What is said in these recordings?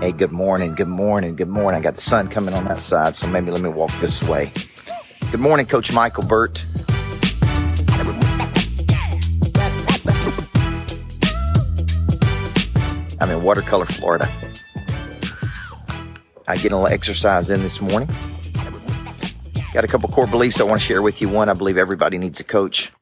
Hey, good morning, good morning, good morning. I got the sun coming on that side, so maybe let me walk this way. Good morning, Coach Michael Burt. I'm in Watercolor, Florida. I get a little exercise in this morning. Got a couple core beliefs I want to share with you. One, I believe everybody needs a coach.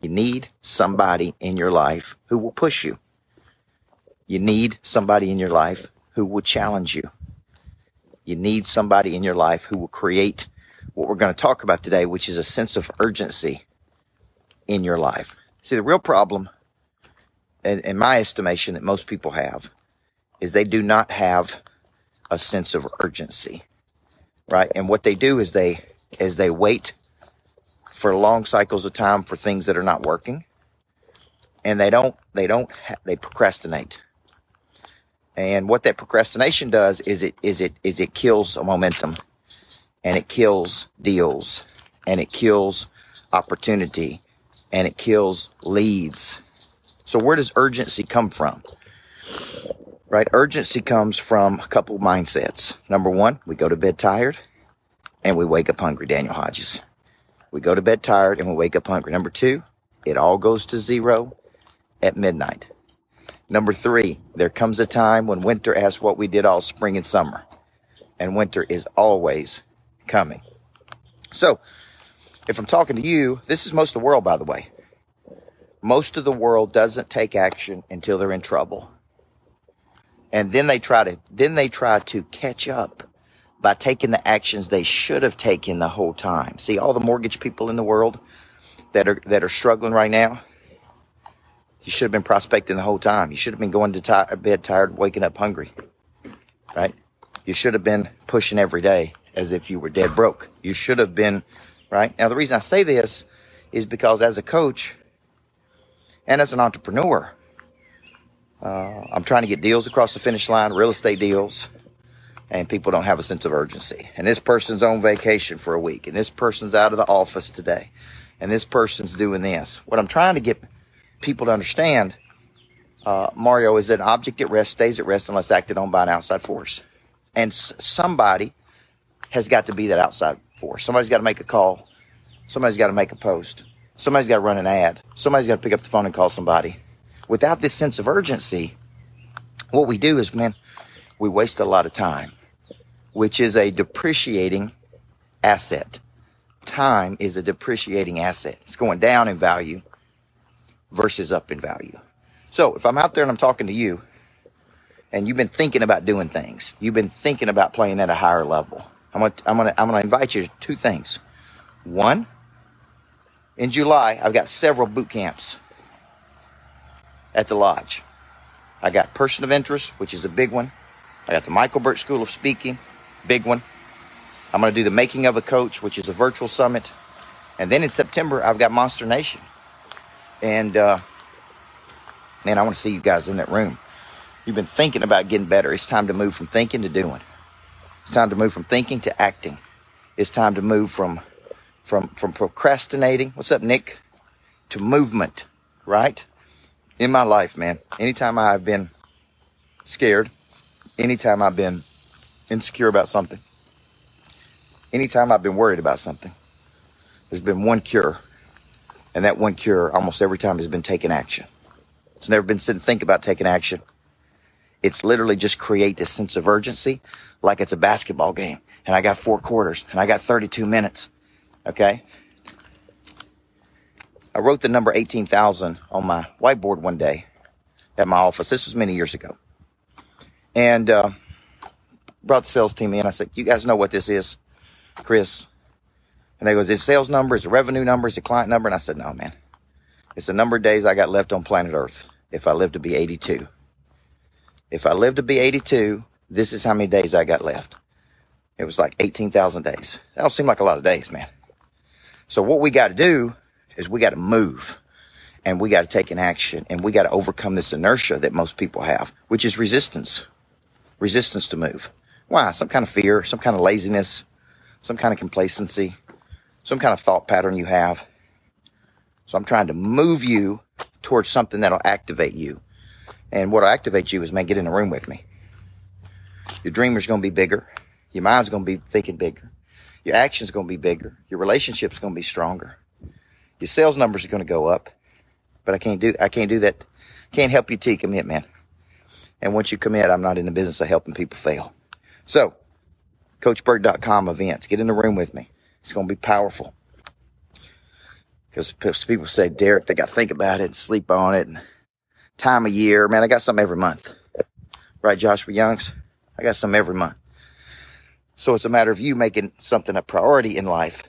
You need somebody in your life who will push you. You need somebody in your life who will challenge you. You need somebody in your life who will create what we're going to talk about today, which is a sense of urgency in your life. See, the real problem, in, in my estimation, that most people have is they do not have a sense of urgency, right? And what they do is they, as they wait for long cycles of time for things that are not working. And they don't, they don't, ha- they procrastinate. And what that procrastination does is it, is it, is it kills momentum and it kills deals and it kills opportunity and it kills leads. So where does urgency come from? Right? Urgency comes from a couple mindsets. Number one, we go to bed tired and we wake up hungry, Daniel Hodges. We go to bed tired and we wake up hungry. Number two, it all goes to zero at midnight. Number three, there comes a time when winter asks what we did all spring and summer. And winter is always coming. So, if I'm talking to you, this is most of the world, by the way. Most of the world doesn't take action until they're in trouble. And then they try to, then they try to catch up by taking the actions they should have taken the whole time. See, all the mortgage people in the world that are, that are struggling right now, you should have been prospecting the whole time. You should have been going to bed tired, waking up hungry, right? You should have been pushing every day as if you were dead broke. You should have been, right? Now, the reason I say this is because as a coach and as an entrepreneur, uh, I'm trying to get deals across the finish line, real estate deals, and people don't have a sense of urgency. And this person's on vacation for a week, and this person's out of the office today, and this person's doing this. What I'm trying to get people to understand, uh, Mario, is that an object at rest stays at rest unless acted on by an outside force. And s- somebody has got to be that outside force. Somebody's got to make a call. Somebody's got to make a post. Somebody's got to run an ad. Somebody's got to pick up the phone and call somebody. Without this sense of urgency, what we do is, man, we waste a lot of time, which is a depreciating asset. Time is a depreciating asset. It's going down in value versus up in value. So if I'm out there and I'm talking to you and you've been thinking about doing things, you've been thinking about playing at a higher level, I'm gonna, I'm gonna, I'm gonna invite you to two things. One, in July, I've got several boot camps at the lodge. I got Person of Interest, which is a big one. I got the Michael Burt School of Speaking, big one. I'm going to do the Making of a Coach, which is a virtual summit. And then in September, I've got Monster Nation. And uh, man, I want to see you guys in that room. You've been thinking about getting better. It's time to move from thinking to doing. It's time to move from thinking to acting. It's time to move from from from procrastinating. What's up, Nick? To movement, right? In my life, man. Anytime I've been scared, anytime I've been insecure about something, anytime I've been worried about something, there's been one cure. And that one cure almost every time has been taking action. It's never been sitting think about taking action. It's literally just create this sense of urgency like it's a basketball game. And I got four quarters and I got 32 minutes. Okay. I wrote the number 18,000 on my whiteboard one day at my office. This was many years ago. And, uh, brought the sales team in. I said, you guys know what this is, Chris? And they goes, is it sales number? Is it revenue number? Is it client number? And I said, no, man. It's the number of days I got left on planet Earth if I live to be 82. If I live to be 82, this is how many days I got left. It was like 18,000 days. That don't seem like a lot of days, man. So what we got to do is we got to move and we got to take an action and we got to overcome this inertia that most people have, which is resistance, resistance to move. Why? Some kind of fear, some kind of laziness, some kind of complacency, some kind of thought pattern you have. So I'm trying to move you towards something that'll activate you. And what'll activate you is, man, get in the room with me. Your dreamer's to be bigger. Your mind's to be thinking bigger. Your action's to be bigger. Your relationship's to be stronger. Your sales numbers are to go up. But I can't do, I can't do that. Can't help you till you commit, man. And once you commit, I'm not in the business of helping people fail. So, CoachBurt.com events. Get in the room with me. It's going to be powerful. Because people say, Derek, they got to think about it and sleep on it and time of year. Man, I got something every month. Right, Joshua Youngs? I got some every month. So it's a matter of you making something a priority in life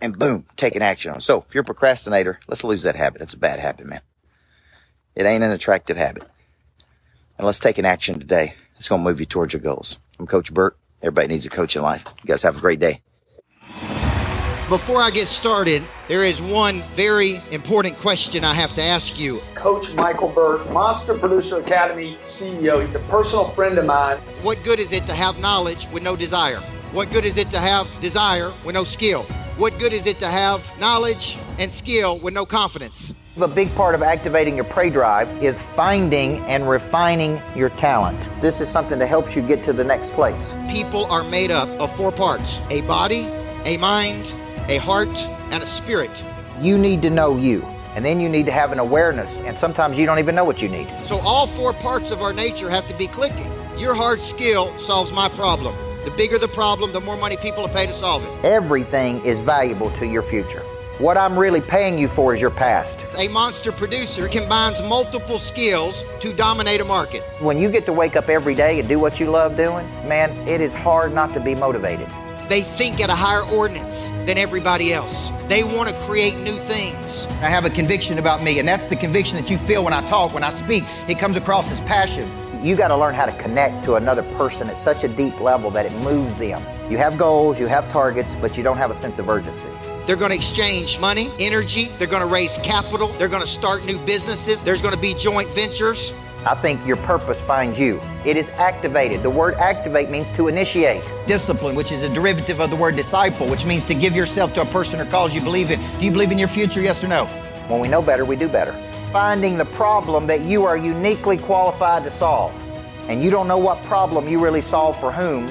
and boom, taking action on. It. So if you're a procrastinator, let's lose that habit. It's a bad habit, man. It ain't an attractive habit. And let's take an action today. It's going to move you towards your goals. I'm Coach Burt. Everybody needs a coach in life. You guys have a great day. Before I get started, there is one very important question I have to ask you. Coach Michael Burt, Monster Producer Academy CEO. He's a personal friend of mine. What good is it to have knowledge with no desire? What good is it to have desire with no skill? What good is it to have knowledge and skill with no confidence? A big part of activating your prey drive is finding and refining your talent. This is something that helps you get to the next place. People are made up of four parts a body, a mind, a heart, and a spirit. You need to know you. And then you need to have an awareness, and sometimes you don't even know what you need. So, all four parts of our nature have to be clicking. Your hard skill solves my problem. The bigger the problem, the more money people will pay to solve it. Everything is valuable to your future. What I'm really paying you for is your past. A monster producer combines multiple skills to dominate a market. When you get to wake up every day and do what you love doing, man, it is hard not to be motivated. They think at a higher ordinance than everybody else. They want to create new things. I have a conviction about me, and that's the conviction that you feel when I talk, when I speak. It comes across as passion. You got to learn how to connect to another person at such a deep level that it moves them. You have goals, you have targets, but you don't have a sense of urgency. They're going to exchange money, energy, they're going to raise capital, they're going to start new businesses, there's going to be joint ventures. I think your purpose finds you. It is activated. The word activate means to initiate. Discipline, which is a derivative of the word disciple, which means to give yourself to a person or cause you believe in. Do you believe in your future, yes or no? When we know better, we do better. Finding the problem that you are uniquely qualified to solve, and you don't know what problem you really solve for whom,